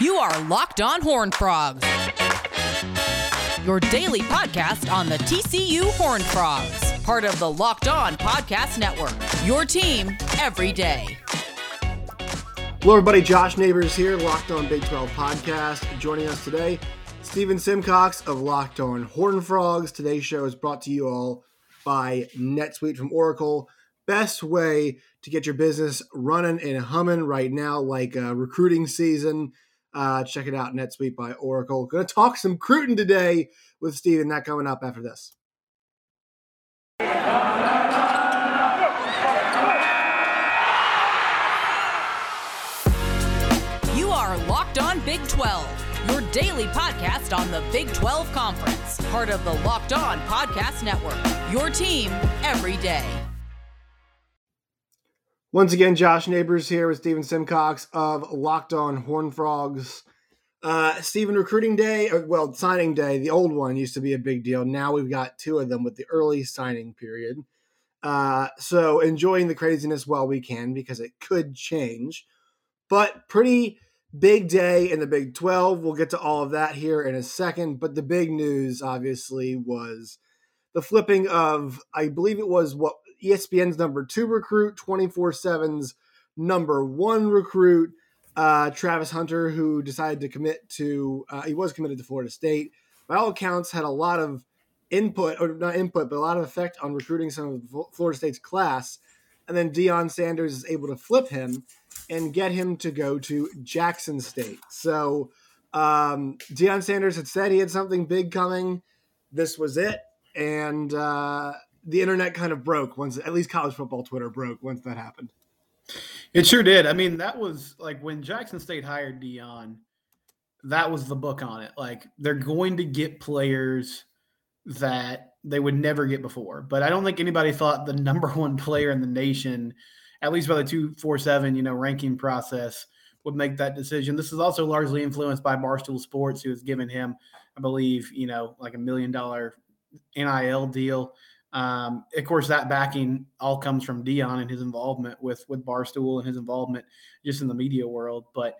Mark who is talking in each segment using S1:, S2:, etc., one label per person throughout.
S1: You are Locked On Horn Frogs, your daily podcast on the TCU Horn Frogs, part of the Locked On Podcast Network. Your team every day.
S2: Hello, everybody. Josh Neighbors here, Locked On Big 12 podcast. Joining us today, Stephen Simcox of Locked On Horn Frogs. Today's show is brought to you all by NetSuite from Oracle. Best way to get your business running and humming right now, like uh, recruiting season. Uh, check it out, NetSuite by Oracle. Going to talk some recruiting today with Stephen. That coming up after this.
S1: You are Locked On Big 12, your daily podcast on the Big 12 Conference, part of the Locked On Podcast Network. Your team every day.
S2: Once again, Josh Neighbors here with Stephen Simcox of Locked On Horn Frogs. Uh, Stephen, recruiting day, well, signing day, the old one used to be a big deal. Now we've got two of them with the early signing period. Uh, so enjoying the craziness while we can because it could change. But pretty big day in the Big 12. We'll get to all of that here in a second. But the big news, obviously, was the flipping of, I believe it was what ESPN's number two recruit, 24 7's number one recruit, uh, Travis Hunter, who decided to commit to, uh, he was committed to Florida State. By all accounts, had a lot of input, or not input, but a lot of effect on recruiting some of Florida State's class. And then Deion Sanders is able to flip him and get him to go to Jackson State. So um, Deion Sanders had said he had something big coming. This was it. And uh, the internet kind of broke once, at least college football Twitter broke once that happened.
S3: It sure did. I mean, that was like when Jackson State hired Deion, that was the book on it. Like they're going to get players that they would never get before. But I don't think anybody thought the number one player in the nation, at least by the two four seven, you know, ranking process, would make that decision. This is also largely influenced by Barstool Sports, who has given him, I believe, you know, like a million dollar NIL deal. Um, of course, that backing all comes from Deion and his involvement with with Barstool and his involvement just in the media world. But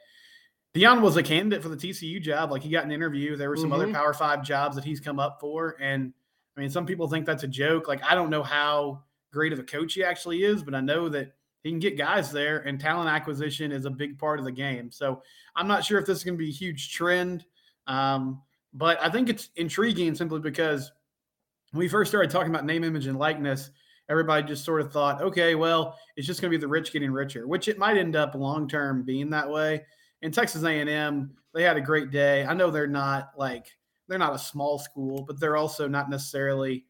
S3: Deion was a candidate for the TCU job. Like he got an interview. There were some mm-hmm. other Power Five jobs that he's come up for, and I mean, some people think that's a joke. Like I don't know how great of a coach he actually is, but I know that he can get guys there, and talent acquisition is a big part of the game. So I'm not sure if this is going to be a huge trend, um, but I think it's intriguing simply because when we first started talking about name, image, and likeness, everybody just sort of thought, okay, well, it's just going to be the rich getting richer, which it might end up long term being that way. In Texas A&M, they had a great day. I know they're not like they're not a small school, but they're also not necessarily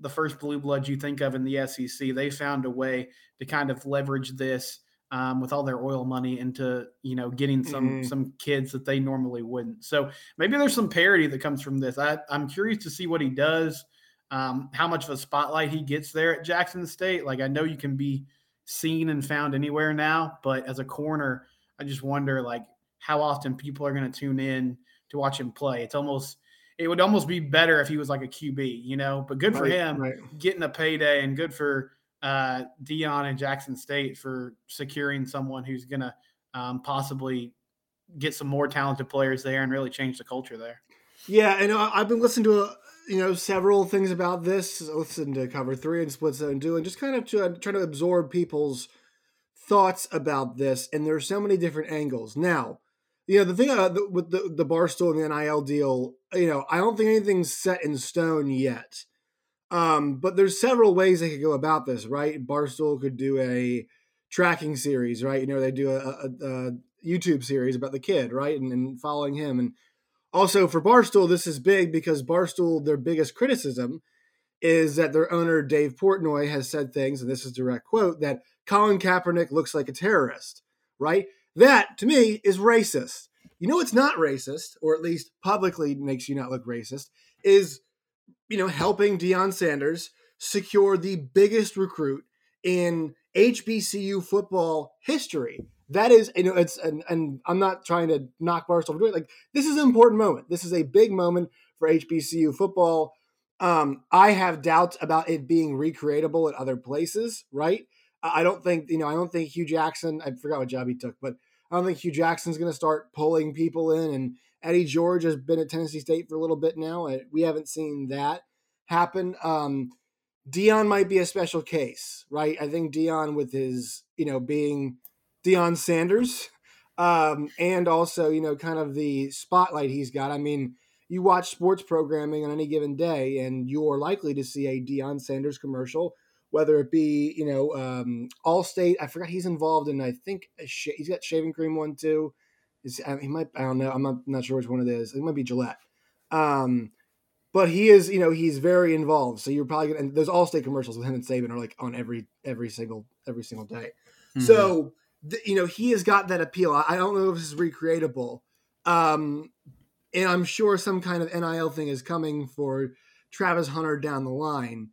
S3: the first blue blood you think of in the SEC. They found a way to kind of leverage this um, with all their oil money into you know getting some mm-hmm. some kids that they normally wouldn't. So maybe there's some parity that comes from this. I, I'm curious to see what he does um, how much of a spotlight he gets there at Jackson State. Like I know you can be seen and found anywhere now, but as a corner, I just wonder like how often people are going to tune in to watch him play. It's almost it would almost be better if he was like a QB, you know. But good for right, him right. getting a payday, and good for uh, Deion and Jackson State for securing someone who's going to um, possibly get some more talented players there and really change the culture there.
S2: Yeah, and I've been listening to a, you know several things about this. Listen to cover three and split zone duo, and just kind of to, trying to absorb people's thoughts about this. And there's so many different angles. Now, you know the thing uh, the, with the the barstool and the NIL deal, you know, I don't think anything's set in stone yet. Um, but there's several ways they could go about this, right? Barstool could do a tracking series, right? You know, they do a, a, a YouTube series about the kid, right, and, and following him and also, for Barstool, this is big because Barstool, their biggest criticism is that their owner, Dave Portnoy, has said things, and this is direct quote, that Colin Kaepernick looks like a terrorist, right? That, to me, is racist. You know it's not racist, or at least publicly makes you not look racist, is, you know, helping Deion Sanders secure the biggest recruit in HBCU football history that is you know it's and, and i'm not trying to knock barstool for doing it like this is an important moment this is a big moment for hbcu football um i have doubts about it being recreatable at other places right i don't think you know i don't think hue jackson i forgot what job he took but I don't think Hue Jackson's going to start pulling people in. And Eddie George has been at Tennessee State for a little bit now. and We haven't seen that happen. Um, Deion might be a special case, right? I think deion with his, you know, being Deion Sanders, um, and also, you know, kind of the spotlight he's got. I mean, you watch sports programming on any given day, and you're likely to see a Deion Sanders commercial, whether it be, you know, um, Allstate. I forgot he's involved in, I think, sh- he's got shaving cream one too. Is, he might, I don't know, I'm not, not sure which one it is. It might be Gillette. Um, but he is, you know, he's very involved. So you're probably gonna. And those Allstate commercials with him and Saban are like on every every single every single day. Mm-hmm. So you know he has got that appeal. I, don't know if this is recreatable, um, and I'm sure some kind of NIL thing is coming for Travis Hunter down the line.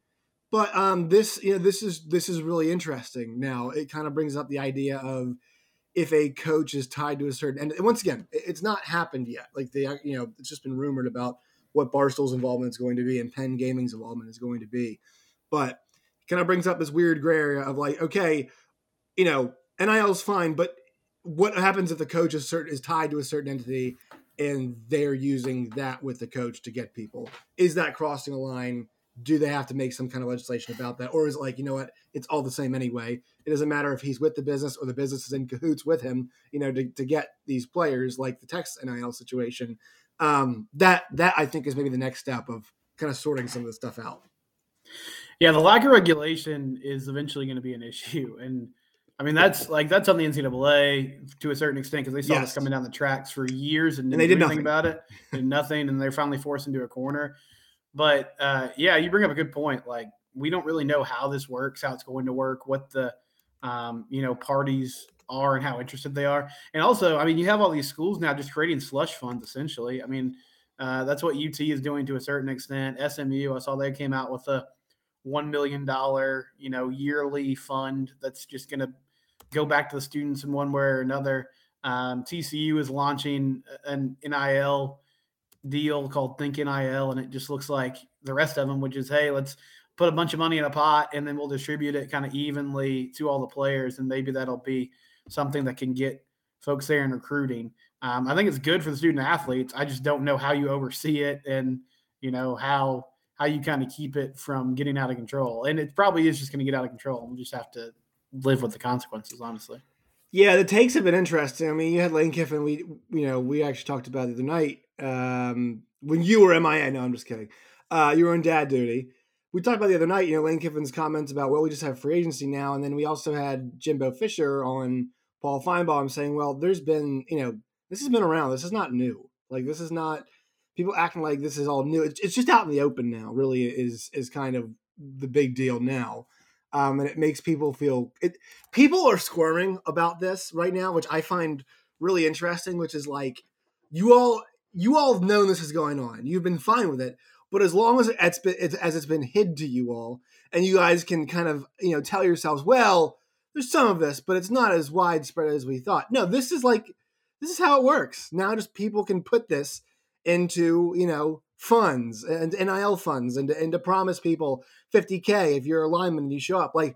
S2: But um, this, you know, this is this is really interesting. Now it kind of brings up the idea of if a coach is tied to a certain. And once again, it's not happened yet. Like they, you know, it's just been rumored about what Barstool's involvement is going to be and Penn Gaming's involvement is going to be. But kind of brings up this weird gray area of like, okay, you know, NIL is fine, but what happens if the coach is certain is tied to a certain entity and they're using that with the coach to get people? Is that crossing a line? Do they have to make some kind of legislation about that? Or is it like, you know what, it's all the same anyway. It doesn't matter if he's with the business or the business is in cahoots with him, you know, to, to get these players like the Tex NIL situation um, that that I think is maybe the next step of kind of sorting some of this stuff out.
S3: Yeah, the lack of regulation is eventually going to be an issue, and I mean that's like that's on the NCAA to a certain extent because they saw yes. this coming down the tracks for years and,
S2: and they did nothing
S3: about it, did nothing, and they're finally forced into a corner. But uh, yeah, you bring up a good point. Like we don't really know how this works, how it's going to work, what the um, you know parties are and how interested they are. And also, I mean, you have all these schools now just creating slush funds essentially. I mean, uh, that's what UT is doing to a certain extent. SMU, I saw they came out with a one million dollar, you know, yearly fund that's just going to go back to the students in one way or another. Um, TCU is launching an NIL deal called Think NIL, and it just looks like the rest of them, which is, hey, let's put a bunch of money in a pot and then we'll distribute it kind of evenly to all the players, and maybe that'll be something that can get folks there in recruiting. Um, I think it's good for the student athletes. I just don't know how you oversee it and you know how how you kind of keep it from getting out of control. And it probably is just going to get out of control. We'll just have to live with the consequences, honestly.
S2: Yeah, the takes have been interesting. I mean, you had Lane Kiffin. We, you know, we actually talked about the other night um, when you were MIA. No, I'm just kidding. Uh, you were on dad duty. We talked about the other night. You know, Lane Kiffin's comments about well, we just have free agency now, and then we also had Jimbo Fisher on Paul Finebaum saying, well, there's been, you know, this has been around. This is not new. Like this is not people acting like this is all new. It's, it's just out in the open now. Really is is kind of the big deal now, um, and it makes people feel it. People are squirming about this right now, which I find really interesting. Which is like you all you all have known this is going on. You've been fine with it, but as long as it's been it's, as it's been hid to you all, and you guys can kind of you know tell yourselves, well there's some of this, but it's not as widespread as we thought. No, this is like this is how it works. Now just people can put this into, you know, funds and NIL funds and, and to promise people 50K if you're a lineman and you show up. Like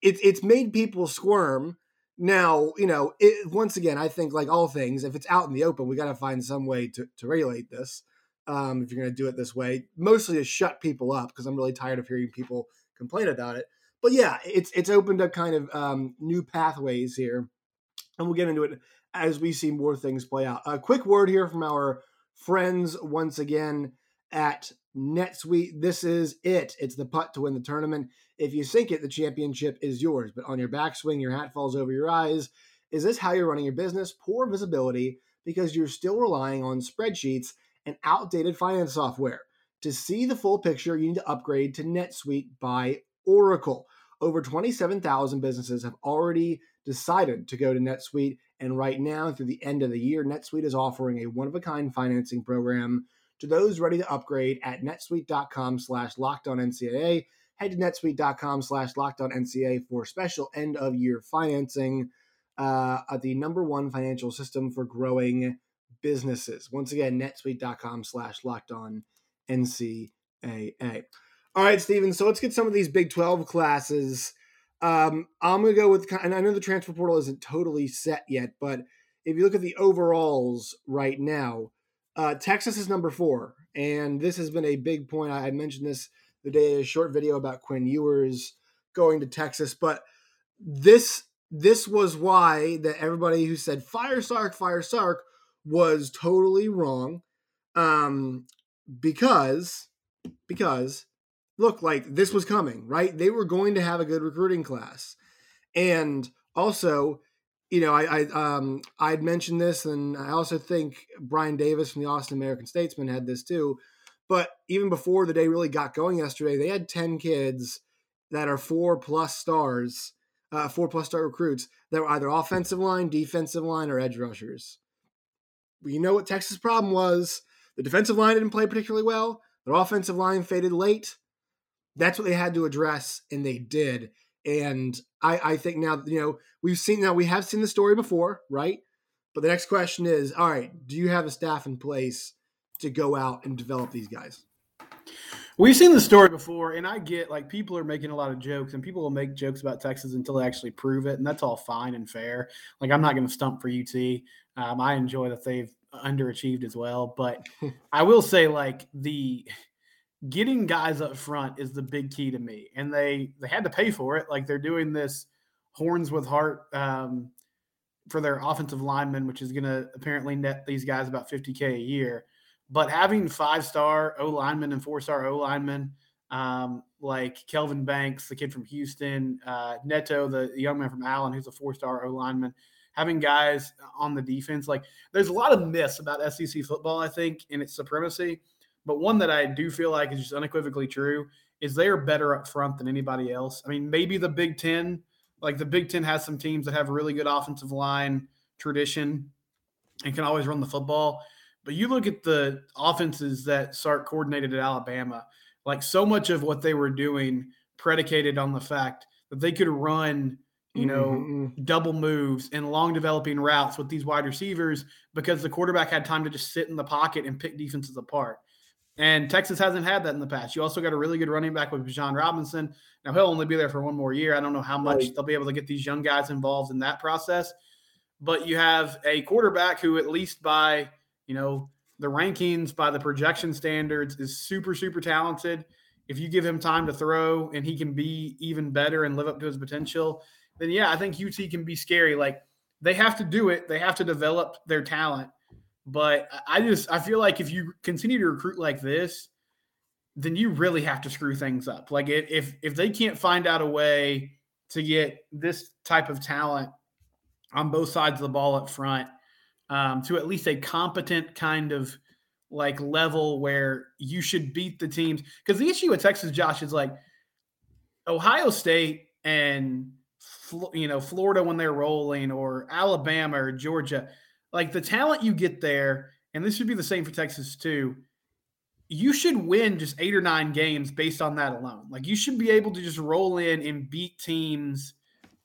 S2: it's it's made people squirm. Now, you know, it, once again, I think like all things, if it's out in the open, we got to find some way to, to regulate this. Um, if you're going to do it this way, mostly to shut people up because I'm really tired of hearing people complain about it but yeah, it's it's opened up kind of um, new pathways here, and we'll get into it as we see more things play out. A quick word here from our friends once again at NetSuite. This is it. It's the putt to win the tournament. If you sink it, the championship is yours. But on your backswing, your hat falls over your eyes. Is this how you're running your business? Poor visibility because you're still relying on spreadsheets and outdated finance software. To see the full picture, you need to upgrade to NetSuite by Oracle. Over 27,000 businesses have already decided to go to NetSuite. And right now, through the end of the year, NetSuite is offering a one of a kind financing program to those ready to upgrade at netsuite.com slash NCAA. Head to netsuite.com slash NCAA for special end of year financing uh, at the number one financial system for growing businesses. Once again, netsuite.com slash NCAA. All right, Steven. So let's get some of these Big 12 classes Um, I'm gonna go with, and I know the transfer portal isn't totally set yet, but if you look at the overalls right now, uh, Texas is number four, and this has been a big point. I mentioned this the day a short video about Quinn Ewers going to Texas, but this this was why that everybody who said fire Sark, fire Sark was totally wrong. Um, because because look, like this was coming, right? They were going to have a good recruiting class. And also, you know, I, I um I'd mentioned this, and I also think Brian Davis from the Austin American Statesman had this too. But even before the day really got going yesterday, they had 10 kids that are four plus stars, uh, four plus star recruits that were either offensive line, defensive line, or edge rushers. We know what Texas' problem was? The defensive line didn't play particularly well. Their offensive line faded late. That's what they had to address, and they did. And I, I think now, you know, we've seen now we have seen the story before, right? But the next question is, all right, do you have a staff in place to go out and develop these guys?
S3: We've seen the story before, and I get like people are making a lot of jokes, and people will make jokes about Texas until they actually prove it, and that's all fine and fair. Like I'm not going to stump for UT. Um, I enjoy that they've underachieved as well, but I will say like the getting guys up front is the big key to me, and they they had to pay for it. Like they're doing this horns with heart um, for their offensive linemen, which is going to apparently net these guys about 50k a year. But having five star O linemen and four star O linemen um, like Kelvin Banks, the kid from Houston, uh, Neto, the, young man from Allen, who's a four star O lineman, having guys on the defense. Like there's a lot of myths about SEC football, I think, in its supremacy. But one that I do feel like is just unequivocally true is they are better up front than anybody else. I mean, maybe the Big Ten, like the Big Ten has some teams that have a really good offensive line tradition and can always run the football. But you look at the offenses that Sark coordinated at Alabama, like so much of what they were doing predicated on the fact that they could run, you know, mm-hmm. double moves and long developing routes with these wide receivers because the quarterback had time to just sit in the pocket and pick defenses apart. And Texas hasn't had that in the past. You also got a really good running back with John Robinson. Now he'll only be there for one more year. I don't know how much right. they'll be able to get these young guys involved in that process. But you have a quarterback who, at least by you know the rankings, by the projection standards, is super super talented. If you give him time to throw and he can be even better and live up to his potential, then yeah, I think UT can be scary. Like they have to do it. They have to develop their talent but I just I feel like if you continue to recruit like this, then you really have to screw things up. Like if if they can't find out a way to get this type of talent on both sides of the ball up front um, to at least a competent kind of like level where you should beat the teams. Because the issue with Texas, Josh, is like Ohio State and you know Florida when they're rolling, or Alabama or Georgia like the talent you get there, and this should be the same for Texas too. You should win just eight or nine games based on that alone. Like you should be able to just roll in and beat teams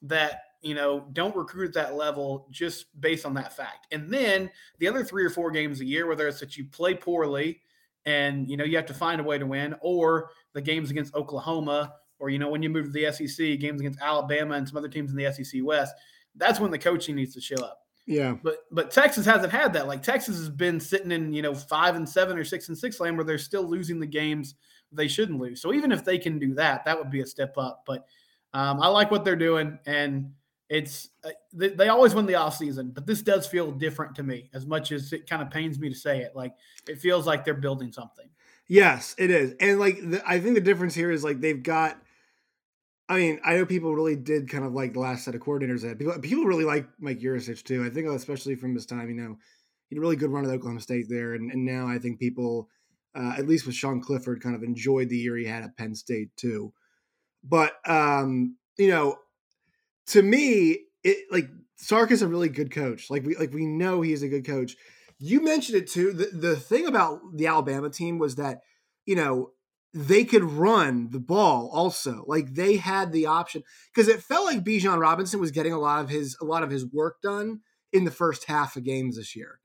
S3: that you know don't recruit at that level just based on that fact. And then the other three or four games a year, whether it's that you play poorly and you know you have to find a way to win, or the games against Oklahoma, or you know when you move to the SEC, games against Alabama and some other teams in the SEC West. That's when the coaching needs to show up.
S2: Yeah.
S3: But but Texas hasn't had that. Like Texas has been sitting in, you know, five and seven or six and six land where they're still losing the games they shouldn't lose. So even if they can do that, that would be a step up. But um, I like what they're doing. And it's uh, they, they, always win the offseason, but this does feel different to me as much as it kind of pains me to say it. Like it feels like they're building something.
S2: Yes, it is. And like the, I think the difference here is like they've got I mean, I know people really did kind of like the last set of coordinators. That people people really like Mike Yurcich too. I think especially from his time, you know, he had a really good run at Oklahoma State there, and, and now I think people, uh, at least with Sean Clifford, kind of enjoyed the year he had at Penn State too. But um, you know, to me, it like Sark is a really good coach. Like we like we know he's a good coach. You mentioned it too. The the thing about the Alabama team was that you know they could run the ball also. Like they had the option because it felt like Bijan Robinson was getting a lot of his a lot of his work done in the first half of games this year.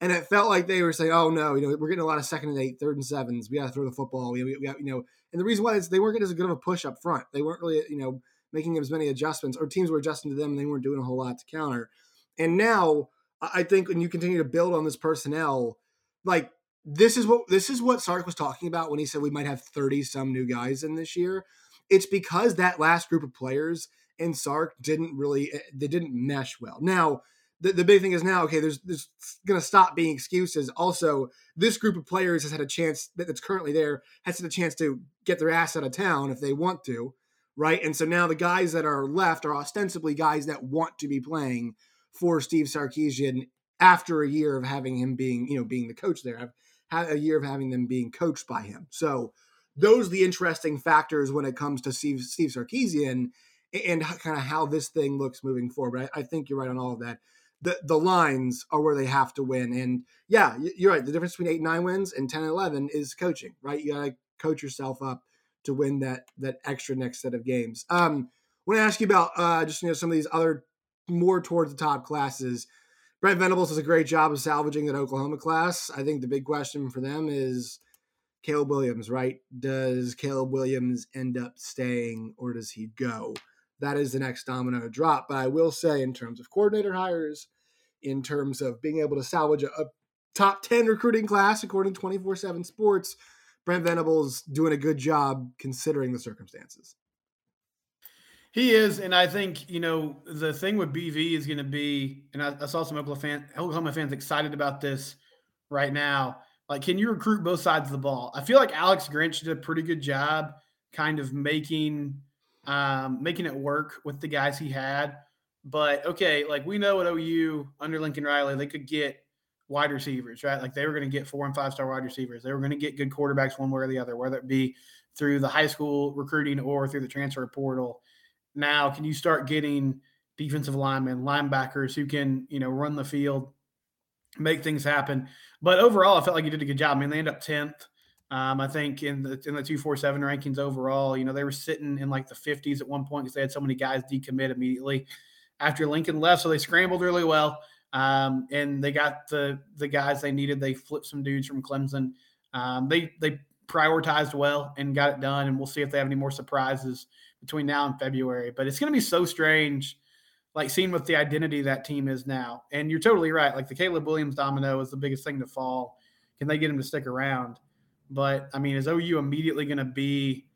S2: And it felt like they were saying, "Oh no, you know, we're getting a lot of second and eight, third and sevens. We got to throw the football. We, we got, you know." And the reason why is they weren't getting as good of a push up front. They weren't really, you know, making as many adjustments, or teams were adjusting to them and they weren't doing a whole lot to counter. And now I think when you continue to build on this personnel, like this is what this is what Sark was talking about when he said we might have 30 some new guys in this year. It's because that last group of players and Sark didn't really eh, they didn't mesh well. Now, the, the big thing is now, okay, there's there's gonna stop being excuses. Also, this group of players has had a chance that's currently there, has had a chance to get their ass out of town if they want to, right? And so now the guys that are left are ostensibly guys that want to be playing for Steve Sarkisian after a year of having him being, you know, being the coach there. A year of having them being coached by him. So those are the interesting factors when it comes to Steve, Steve Sarkisian and kind of how this thing looks moving forward. I, I think you're right on all of that. The, the lines are where they have to win. And yeah, you're right. The difference between eight, nine wins and 10 and 11 is coaching, right? You got to coach yourself up to win that, that extra next set of games. Um, I want to ask you about uh, just, you know, some of these other more towards the top classes. Brent Venables does a great job of salvaging that Oklahoma class. I think the big question for them is Caleb Williams, right? Does Caleb Williams end up staying or does he go? That is the next domino drop. But I will say, in terms of coordinator hires, in terms of being able to salvage a, a top 10 recruiting class, according to 24 7 Sports, Brent Venables doing a good job considering the circumstances.
S3: He is, and I think you know the thing with BV is going to be, and I, I, saw some Oklahoma, fan, Oklahoma fans excited about this right now. Like, can you recruit both sides of the ball? I feel like Alex Grinch did a pretty good job, kind of making um, making it work with the guys he had. But okay, like we know at OU under Lincoln Riley, they could get wide receivers, right? Like they were going to get four and five star wide receivers. They were going to get good quarterbacks one way or the other, whether it be through the high school recruiting or through the transfer portal now can you start getting defensive linemen, linebackers who can, you know, run the field, make things happen. But overall, I felt like you did a good job. I mean, they end up 10th. Um, I think in the in the two four seven rankings overall, you know, they were sitting in like the 50s at one point because they had so many guys decommit immediately after Lincoln left. So they scrambled really well. Um, and they got the the guys they needed. They flipped some dudes from Clemson. Um, they they prioritized well and got it done. And we'll see if they have any more surprises between now and February. But it's going to be so strange, like seeing what the identity that team is now. And you're totally right. Like the Caleb Williams domino is the biggest thing to fall. Can they get him to stick around? But I mean, is OU immediately going to be?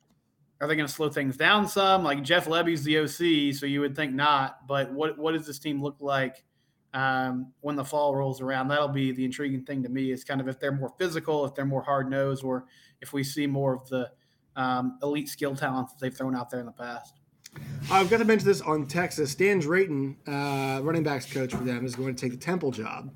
S3: Are they going to slow things down some? Like Jeff Lebby's the OC, so you would think not. But what what does this team look like um, when the fall rolls around? That'll be the intriguing thing to me. Is kind of if they're more physical, if they're more hard nosed, or if we see more of the um, elite skill talents they've thrown out there in the past.
S2: I've got to mention this on Texas. Stan Drayton, uh, running backs coach for them, is going to take the Temple job.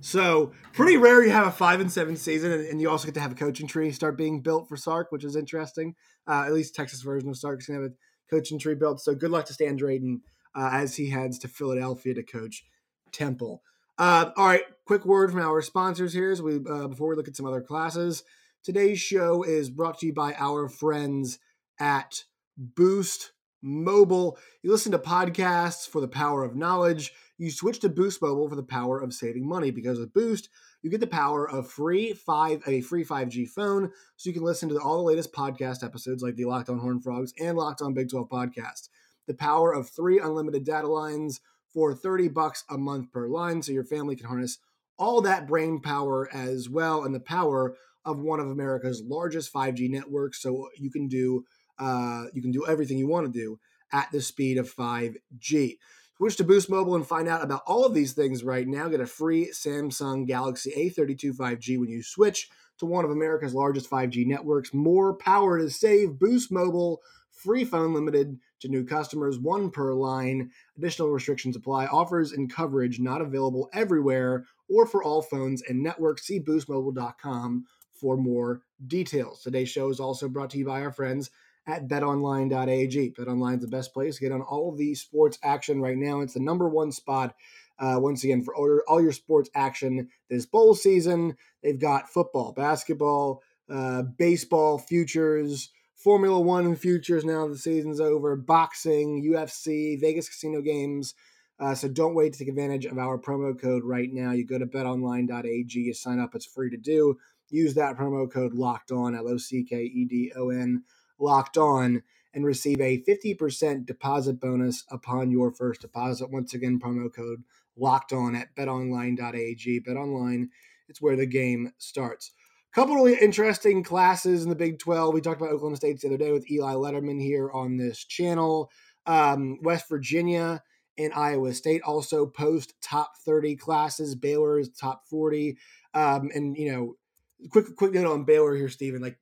S2: So pretty rare you have a five and seven season, and, and you also get to have a coaching tree start being built for Sark, which is interesting. Uh, at least Texas version of Sark is going to have a coaching tree built. So good luck to Stan Drayton uh, as he heads to Philadelphia to coach Temple. Uh, all right, quick word from our sponsors here as we uh, before we look at some other classes. Today's show is brought to you by our friends at Boost Mobile. You listen to podcasts for the power of knowledge. You switch to Boost Mobile for the power of saving money because with Boost, you get the power of free five a free 5G phone, so you can listen to all the latest podcast episodes like the Locked On Horn Frogs and Locked On Big 12 podcast. The power of three unlimited data lines for 30 bucks a month per line, so your family can harness all that brain power as well, and the power of one of America's largest 5G networks. So you can do uh, you can do everything you want to do at the speed of 5G. Switch to Boost Mobile and find out about all of these things right now. Get a free Samsung Galaxy A32 5G when you switch to one of America's largest 5G networks. More power to save. Boost Mobile, free phone limited to new customers, one per line. Additional restrictions apply. Offers and coverage not available everywhere or for all phones and networks. See boostmobile.com for more details. Today's show is also brought to you by our friends at betonline.ag. Betonline is the best place to get on all of the sports action right now. It's the number one spot, uh, once again, for all your, all your sports action this bowl season. They've got football, basketball, uh, baseball, futures, Formula One futures now the season's over, boxing, UFC, Vegas casino games. Uh, so don't wait to take advantage of our promo code right now. You go to betonline.ag, you sign up, it's free to do use that promo code locked on, L O C K E D O N, locked on, and receive a 50% deposit bonus upon your first deposit. Once again, promo code locked on at betonline.ag. BetOnline, it's where the game starts. Couple really interesting classes in the Big 12. We talked about Oklahoma State the other day with Eli Letterman here on this channel. Um, West Virginia and Iowa State also post top 30 classes. Baylor is top 40. Um, and, you know, quick quick note on Baylor here, Stephen. Like,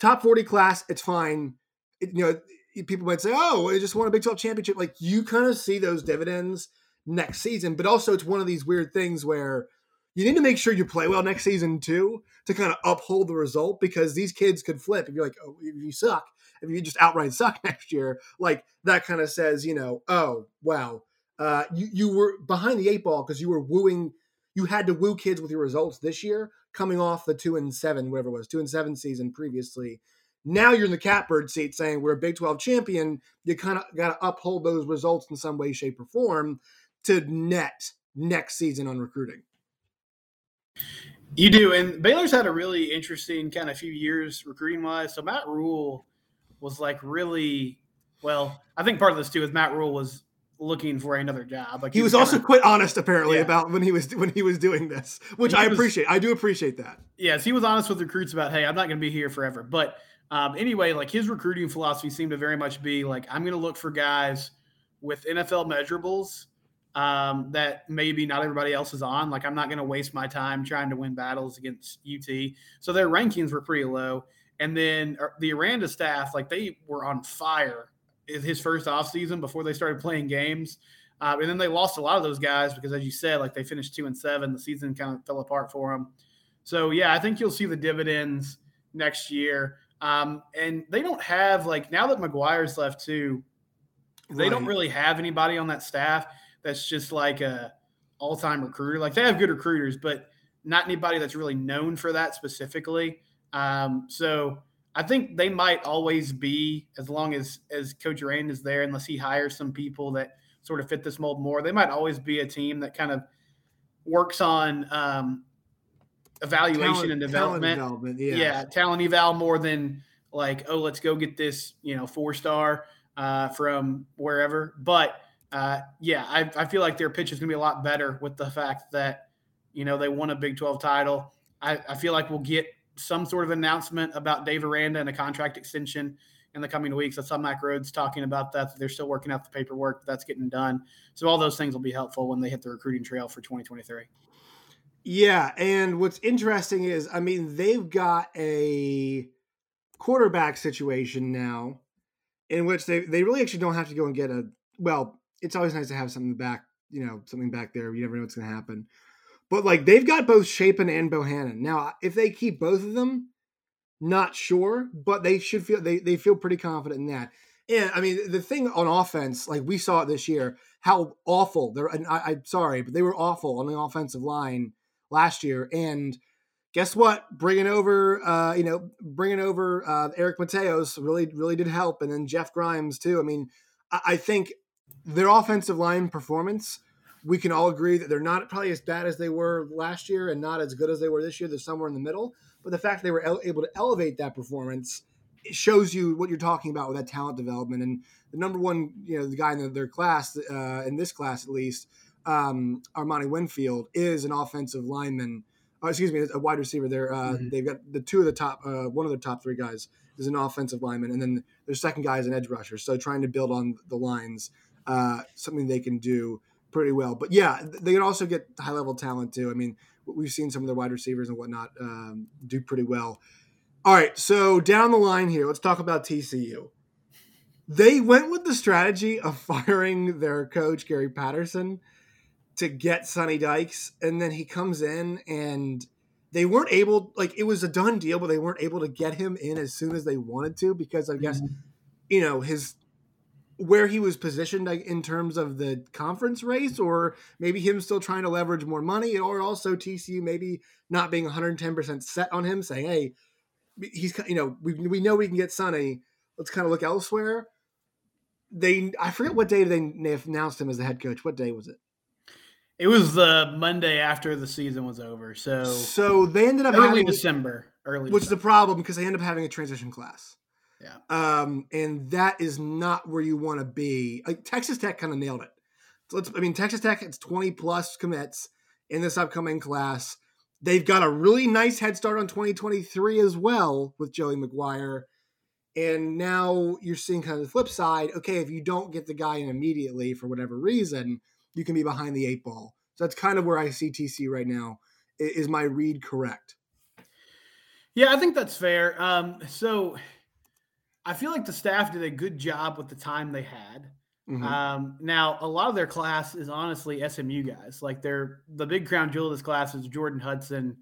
S2: top 40 class, it's fine. It, you know, people might say, oh, they just won a Big 12 championship. Like, you kind of see those dividends next season. But also, it's one of these weird things where you need to make sure you play well next season, too, to kind of uphold the result because these kids could flip. If you're like, oh, if you suck, if you just outright suck next year, like that kind of says, you know, oh wow, uh, you you were behind the eight ball because you were wooing, you had to woo kids with your results this year, coming off the two and seven, whatever it was, two and seven season previously. Now you're in the catbird seat saying we're a Big 12 champion. You kind of got to uphold those results in some way, shape, or form to net next season on recruiting.
S3: You do, and Baylor's had a really interesting kind of few years recruiting wise. So Matt Rhule was like really well. I think part of this too is Matt Rhule was looking for another job. Like
S2: he, he was, was also quite honest apparently yeah. about when he was when he was doing this, which he I was, appreciate. I do appreciate that.
S3: Yes, he was honest with recruits about, hey, I'm not going to be here forever. But um, anyway, like his recruiting philosophy seemed to very much be like, I'm going to look for guys with NFL measurables um, that maybe not everybody else is on. Like I'm not going to waste my time trying to win battles against UT. So their rankings were pretty low. And then uh, the Aranda staff, like they were on fire his first offseason before they started playing games. Uh, and then they lost a lot of those guys because, as you said, like they finished two and seven. The season kind of fell apart for them. So, yeah, I think you'll see the dividends next year. Um, and they don't have, like, now that McGuire's left too, they right. don't really have anybody on that staff that's just like a all time recruiter. Like, they have good recruiters, but not anybody that's really known for that specifically. Um, so I think they might always be as long as as Coach Rand is there, unless he hires some people that sort of fit this mold more. They might always be a team that kind of works on um, evaluation talent, and development. Talent development yeah. yeah, talent eval more than like, oh, let's go get this, you know, four star uh, from wherever. But uh, yeah, I, I feel like their pitch is going to be a lot better with the fact that you know they won a Big Twelve title. I, I feel like we'll get some sort of announcement about Dave Aranda and a contract extension in the coming weeks. I saw Mike Rhodes talking about that. They're still working out the paperwork. That's getting done. So all those things will be helpful when they hit the recruiting trail for 2023.
S2: Yeah, and what's interesting is, I mean, they've got a quarterback situation now in which they they really actually don't have to go and get a well. It's always nice to have something back, you know, something back there. You never know what's going to happen. But like they've got both Shapen and Bohanon. Now, if they keep both of them, not sure, but they should feel they, they feel pretty confident in that. And I mean, the thing on offense, like we saw it this year, how awful they're. I, I'm sorry, but they were awful on the offensive line last year. And guess what? Bringing over, uh, you know, bringing over uh, Eric Mateos really, really did help, and then Jeff Grimes too. I mean, I, I think their offensive line performance we can all agree that they're not probably as bad as they were last year and not as good as they were this year. They're somewhere in the middle. But the fact they were able to elevate that performance it shows you what you're talking about with that talent development. And the number one, you know, the guy in their class, uh, in this class at least, um, Armani Winfield, is an offensive lineman. Uh, excuse me, a wide receiver. There, uh, mm-hmm. they've got the two of the top, uh, one of the top three guys is an offensive lineman, and then their second guy is an edge rusher. So trying to build on the lines, uh, something they can do pretty well. But yeah, they can also get high level talent too. I mean, we've seen some of their wide receivers and whatnot um, do pretty well. All right, so down the line here, let's talk about TCU. They went with the strategy of firing their coach Gary Patterson to get Sonny Dykes, and then he comes in and they weren't able like it was a done deal, but they weren't able to get him in as soon as they wanted to because I guess mm-hmm. you know his where he was positioned in terms of the conference race, or maybe him still trying to leverage more money, or also TCU maybe not being 110% set on him, saying, hey, he's, you know, we, we know we can get Sonny. Let's kind of look elsewhere. They, I forget what day they, they announced him as the head coach. What day was it?
S3: It was the Monday after the season was over. So,
S2: so they ended up
S3: early having, December. Early,
S2: which December. is the problem because they ended up having a transition class.
S3: Yeah.
S2: Um, and that is not where you want to be. Like Texas Tech kind of nailed it. So let's, I mean, Texas Tech, it's 20 plus commits in this upcoming class. They've got a really nice head start on 2023 as well with Joey McGuire. And now you're seeing kind of the flip side. Okay, if you don't get the guy in immediately for whatever reason, you can be behind the eight ball. So that's kind of where I see TC right now. Is my read correct?
S3: Yeah, I think that's fair. Um, so I feel like the staff did a good job with the time they had. Mm-hmm. Um, now, a lot of their class is honestly SMU guys. Like they're the big crown jewel of this class is Jordan Hudson,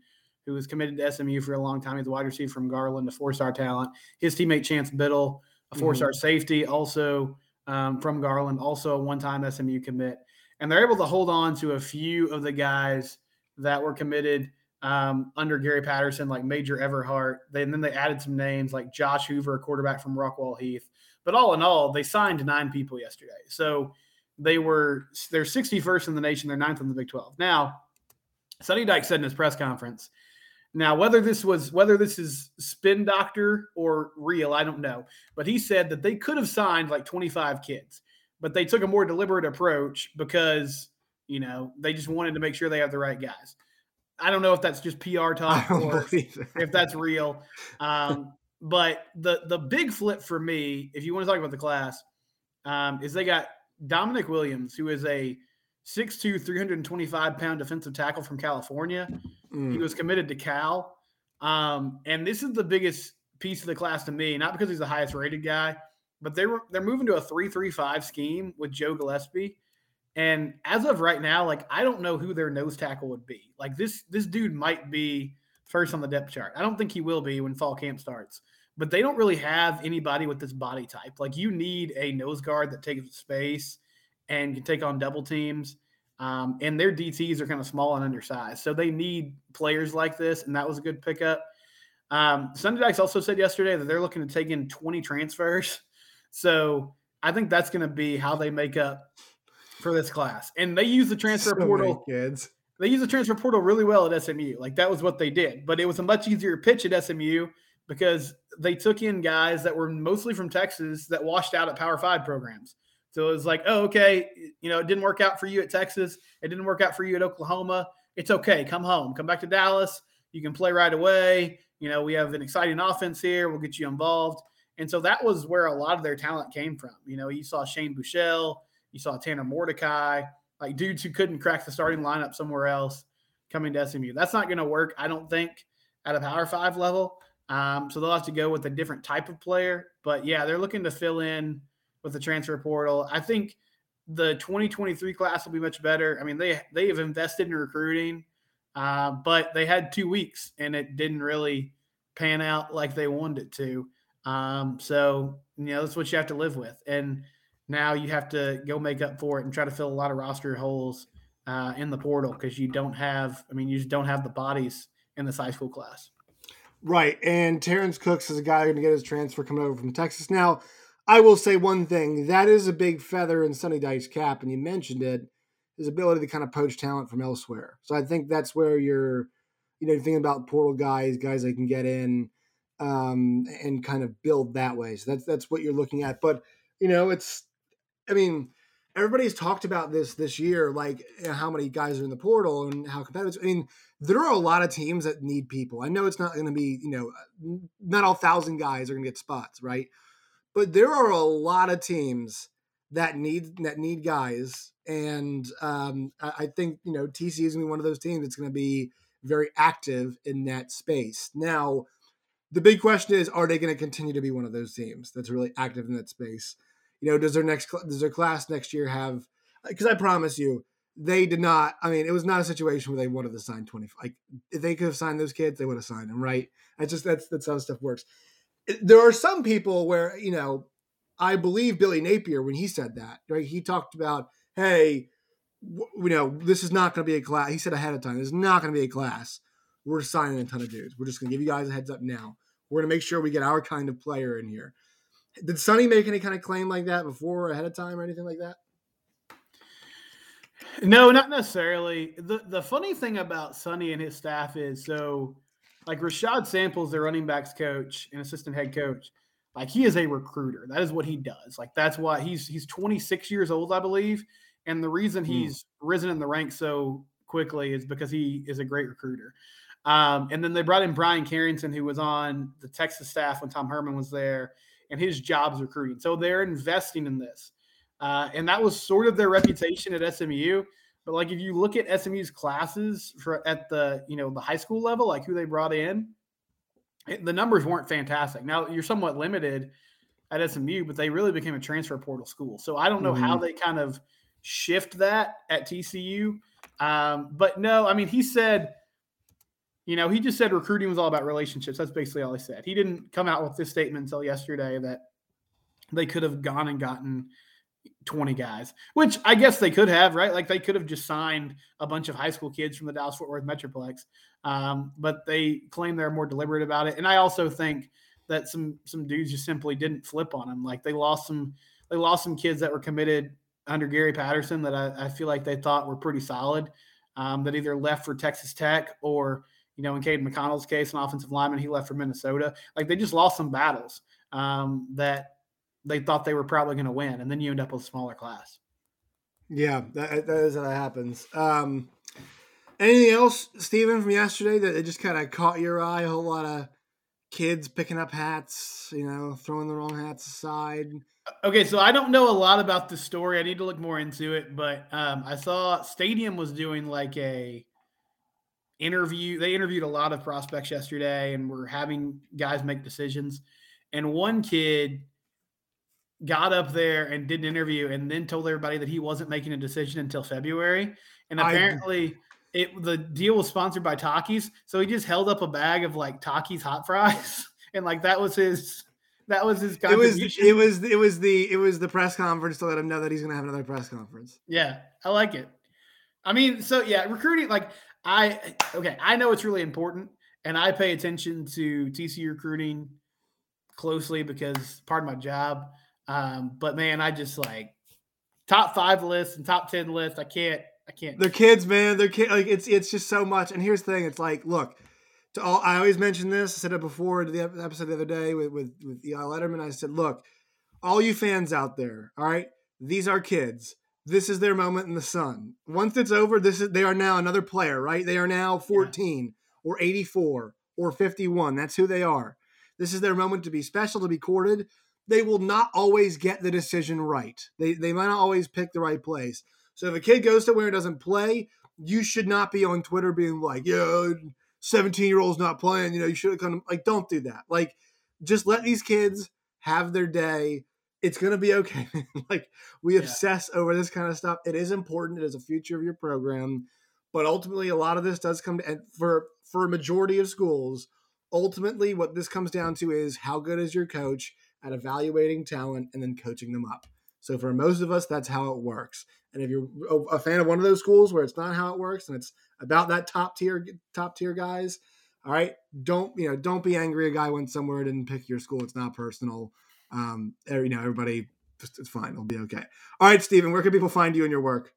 S3: who was committed to SMU for a long time. He's a wide receiver from Garland, a four-star talent. His teammate Chance Biddle, a four-star mm-hmm. safety, also um, from Garland, also a one-time SMU commit. And they're able to hold on to a few of the guys that were committed um, under Gary Patterson, like Major Everhart. They, and then they added some names like Josh Hoover, a quarterback from Rockwall Heath. But all in all, they signed nine people yesterday. So they were they're 61st in the nation. They're ninth in the Big 12. Now, Sonny Dyke said in his press conference. Now, whether this was whether this is spin doctor or real, I don't know. But he said that they could have signed like 25 kids, but they took a more deliberate approach because you know they just wanted to make sure they have the right guys. I don't know if that's just PR talk or if that's real. Um, but the the big flip for me, if you want to talk about the class, um, is they got Dominic Williams, who is a 6'2", 325 pound defensive tackle from California. Mm. He was committed to Cal. Um, and this is the biggest piece of the class to me, not because he's the highest rated guy, but they were they're moving to a 3-3-5 scheme with Joe Gillespie. And as of right now, like I don't know who their nose tackle would be. Like this this dude might be first on the depth chart. I don't think he will be when fall camp starts. But they don't really have anybody with this body type. Like you need a nose guard that takes space and can take on double teams. Um, and their DTs are kind of small and undersized. So they need players like this, and that was a good pickup. Um, Sonny Dykes also said yesterday that they're looking to take in 20 transfers. So I think that's going to be how they make up for this class. And they use the transfer so portal.
S2: Kids
S3: they use the transfer portal really well at SMU. Like that was what they did. But it was a much easier pitch at SMU because they took in guys that were mostly from Texas that washed out at Power Five programs. So it was like, oh, okay, you know, it didn't work out for you at Texas. It didn't work out for you at Oklahoma. It's okay. Come home. Come back to Dallas. You can play right away. You know, we have an exciting offense here. We'll get you involved. And so that was where a lot of their talent came from. You know, you saw Shane Buechele, you saw Tanner Mordecai, like dudes who couldn't crack the starting lineup somewhere else coming to SMU. That's not going to work, I don't think, at a Power Five level. Um, so they'll have to go with a different type of player. But yeah, they're looking to fill in with the transfer portal. I think the 2023 class will be much better. I mean, they they have invested in recruiting, uh, but they had two weeks and it didn't really pan out like they wanted it to. Um, so you know that's what you have to live with. And now you have to go make up for it and try to fill a lot of roster holes uh, in the portal because you don't have, I mean, you just don't have the bodies in this high school class.
S2: Right. And Terrence Cooks is a guy going to get his transfer coming over from Texas. Now, I will say one thing that is a big feather in Sonny Dykes' cap, and you mentioned it his ability to kind of poach talent from elsewhere. So I think that's where you're, you know, thinking about portal guys, guys that can get in um, and kind of build that way. So that's that's what you're looking at. But you know, it's I mean, everybody's talked about this this year, like you know, how many guys are in the portal and how competitive. I mean, there are a lot of teams that need people. I know it's not going to be, you know, not all thousand guys are going to get spots, right? But there are a lot of teams that need that need guys, and um, I think you know TC is going to be one of those teams that's going to be very active in that space. Now, the big question is, are they going to continue to be one of those teams that's really active in that space? You know, does their next does their class next year have? Because I promise you, they did not. I mean, it was not a situation where they wanted to sign twenty. Like if they could have signed those kids, they would have signed them, right? That's just that's that's how stuff works. There are some people where you know, I believe Billy Napier when he said that. Right, he talked about, hey, you know, this is not going to be a class. He said ahead of time, this is not going to be a class. We're signing a ton of dudes. We're just going to give you guys a heads up now. We're going to make sure we get our kind of player in here. Did Sonny make any kind of claim like that before, ahead of time, or anything like that?
S3: No, not necessarily. the The funny thing about Sonny and his staff is so, like Rashaad Samples, their running backs coach and assistant head coach. Like he is a recruiter. That is what he does. Like that's why he's he's 26 years old, I believe. And the reason hmm. he's risen in the ranks so quickly is because he is a great recruiter. Um, and then they brought in Bryan Carrington, who was on the Texas staff when Tom Herman was there, and his job's recruiting. So they're investing in this. Uh, and that was sort of their reputation at SMU. But like if you look at SMU's classes for at the you know the high school level, like who they brought in, it, the numbers weren't fantastic. Now you're somewhat limited at SMU, but they really became a transfer portal school. So I don't know mm-hmm. how they kind of shift that at TCU. Um, but no, I mean he said, you know, he just said recruiting was all about relationships. That's basically all he said. He didn't come out with this statement until yesterday that they could have gone and gotten 20 guys, which I guess they could have, right? Like they could have just signed a bunch of high school kids from the Dallas Fort Worth Metroplex, um, but they claim they're more deliberate about it. And I also think that some some dudes just simply didn't flip on them. Like they lost some they lost some kids that were committed under Gary Patterson that I, I feel like they thought were pretty solid, um, that either left for Texas Tech or you know in Caden McConnell's case, an offensive lineman, he left for Minnesota. Like they just lost some battles um, that they thought they were probably going to win, and then you end up with a smaller class.
S2: Yeah, that, that is how that happens. Um, anything else, Stephen, from yesterday that just kind of caught your eye? A whole lot of kids picking up hats, you know, throwing the wrong hats aside.
S3: Okay, so I don't know a lot about the story. I need to look more into it, but um, I saw Stadium was doing like a interview. They interviewed a lot of prospects yesterday, and were having guys make decisions. And one kid got up there and did an interview and then told everybody that he wasn't making a decision until February. And apparently I, it the deal was sponsored by Takis. So he just held up a bag of like Takis hot fries. And like that was his that was his
S2: It was it was it was the it was the press conference to let him know that he's gonna have another press conference.
S3: Yeah, I like it. I mean, so yeah, recruiting like I okay, I know it's really important and I pay attention to TC recruiting closely because part of my job. Um, but man, I just like top five lists and top ten lists. I can't. I can't.
S2: They're kids, man. They're kids. Like it's it's just so much. And here's the thing. It's like, look. To all, I always mention this. I said it before the episode the other day with with with Eli Letterman. I said, look, all you fans out there, all right, these are kids. This is their moment in the sun. Once it's over, this is they are now another player, right? They are now 14 yeah. or 84 or 51. That's who they are. This is their moment to be special, to be courted they will not always get the decision right. They they might not always pick the right place. So if a kid goes to where it doesn't play, you should not be on Twitter being like, "Yo, 17 year olds not playing." You know, you should have come. Like, don't do that. Like, just let these kids have their day. It's gonna be okay. like we yeah. obsess over this kind of stuff. It is important. It is a future of your program, but ultimately, a lot of this does come to and for for a majority of schools. Ultimately, what this comes down to is how good is your coach at evaluating talent and then coaching them up. So for most of us, that's how it works. And if you're a fan of one of those schools where it's not how it works and it's about that top tier top tier guys, all right, don't you know don't be angry a guy went somewhere didn't pick your school. It's not personal. Um, you know everybody, it's fine. It'll be okay. All right, Stephen, where can people find you and your work?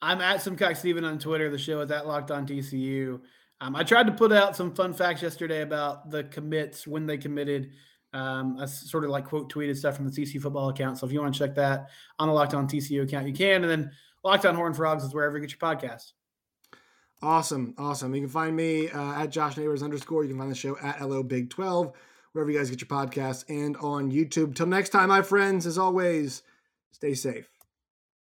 S3: I'm at Simcox Stephen on Twitter. The show is at Locked On TCU. Um, I tried to put out some fun facts yesterday about the commits when they committed. Um, I sort of like quote tweeted stuff from the TCU football account. So if you want to check that on the Locked On TCU account, you can. And then Locked On Horn Frogs is wherever you get your podcast.
S2: Awesome, awesome. You can find me uh, at Josh Neighbors underscore. You can find the show at LO Big Twelve, wherever you guys get your podcasts, and on YouTube. Till next time, my friends. As always, stay safe.